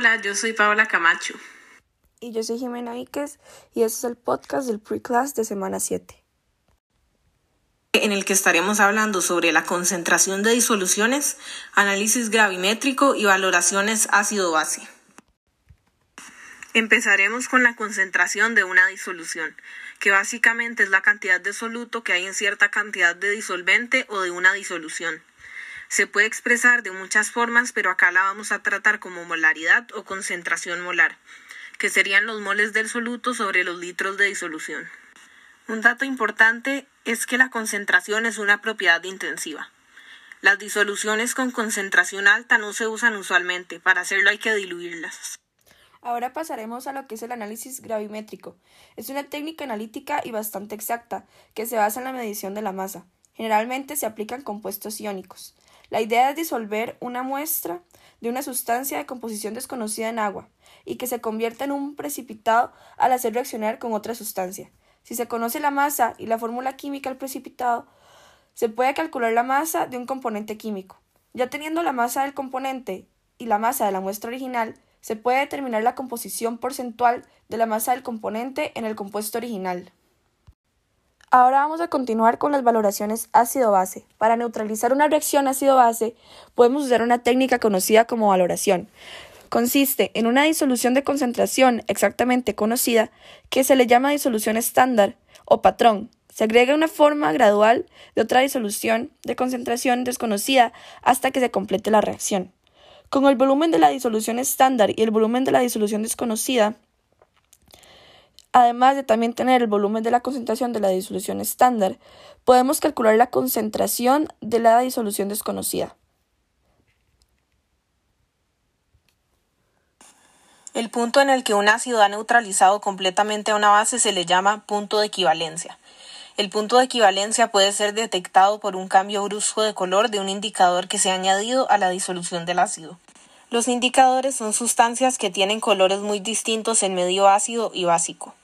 Hola, yo soy Paola Camacho. Y yo soy Jimena Víquez y este es el podcast del Pre-Class de semana 7. En el que estaremos hablando sobre la concentración de disoluciones, análisis gravimétrico y valoraciones ácido-base. Empezaremos con la concentración de una disolución, que básicamente es la cantidad de soluto que hay en cierta cantidad de disolvente o de una disolución. Se puede expresar de muchas formas, pero acá la vamos a tratar como molaridad o concentración molar, que serían los moles del soluto sobre los litros de disolución. Un dato importante es que la concentración es una propiedad intensiva. Las disoluciones con concentración alta no se usan usualmente, para hacerlo hay que diluirlas. Ahora pasaremos a lo que es el análisis gravimétrico. Es una técnica analítica y bastante exacta, que se basa en la medición de la masa. Generalmente se aplican compuestos iónicos. La idea es disolver una muestra de una sustancia de composición desconocida en agua y que se convierta en un precipitado al hacer reaccionar con otra sustancia. Si se conoce la masa y la fórmula química del precipitado, se puede calcular la masa de un componente químico. Ya teniendo la masa del componente y la masa de la muestra original, se puede determinar la composición porcentual de la masa del componente en el compuesto original. Ahora vamos a continuar con las valoraciones ácido-base. Para neutralizar una reacción ácido-base, podemos usar una técnica conocida como valoración. Consiste en una disolución de concentración exactamente conocida que se le llama disolución estándar o patrón. Se agrega una forma gradual de otra disolución de concentración desconocida hasta que se complete la reacción. Con el volumen de la disolución estándar y el volumen de la disolución desconocida, Además de también tener el volumen de la concentración de la disolución estándar, podemos calcular la concentración de la disolución desconocida. El punto en el que un ácido ha neutralizado completamente a una base se le llama punto de equivalencia. El punto de equivalencia puede ser detectado por un cambio brusco de color de un indicador que se ha añadido a la disolución del ácido. Los indicadores son sustancias que tienen colores muy distintos en medio ácido y básico.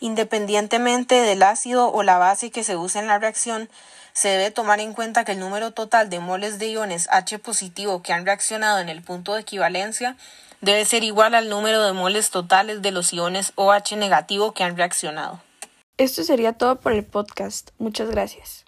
Independientemente del ácido o la base que se use en la reacción, se debe tomar en cuenta que el número total de moles de iones H positivo que han reaccionado en el punto de equivalencia debe ser igual al número de moles totales de los iones OH negativo que han reaccionado. Esto sería todo por el podcast. Muchas gracias.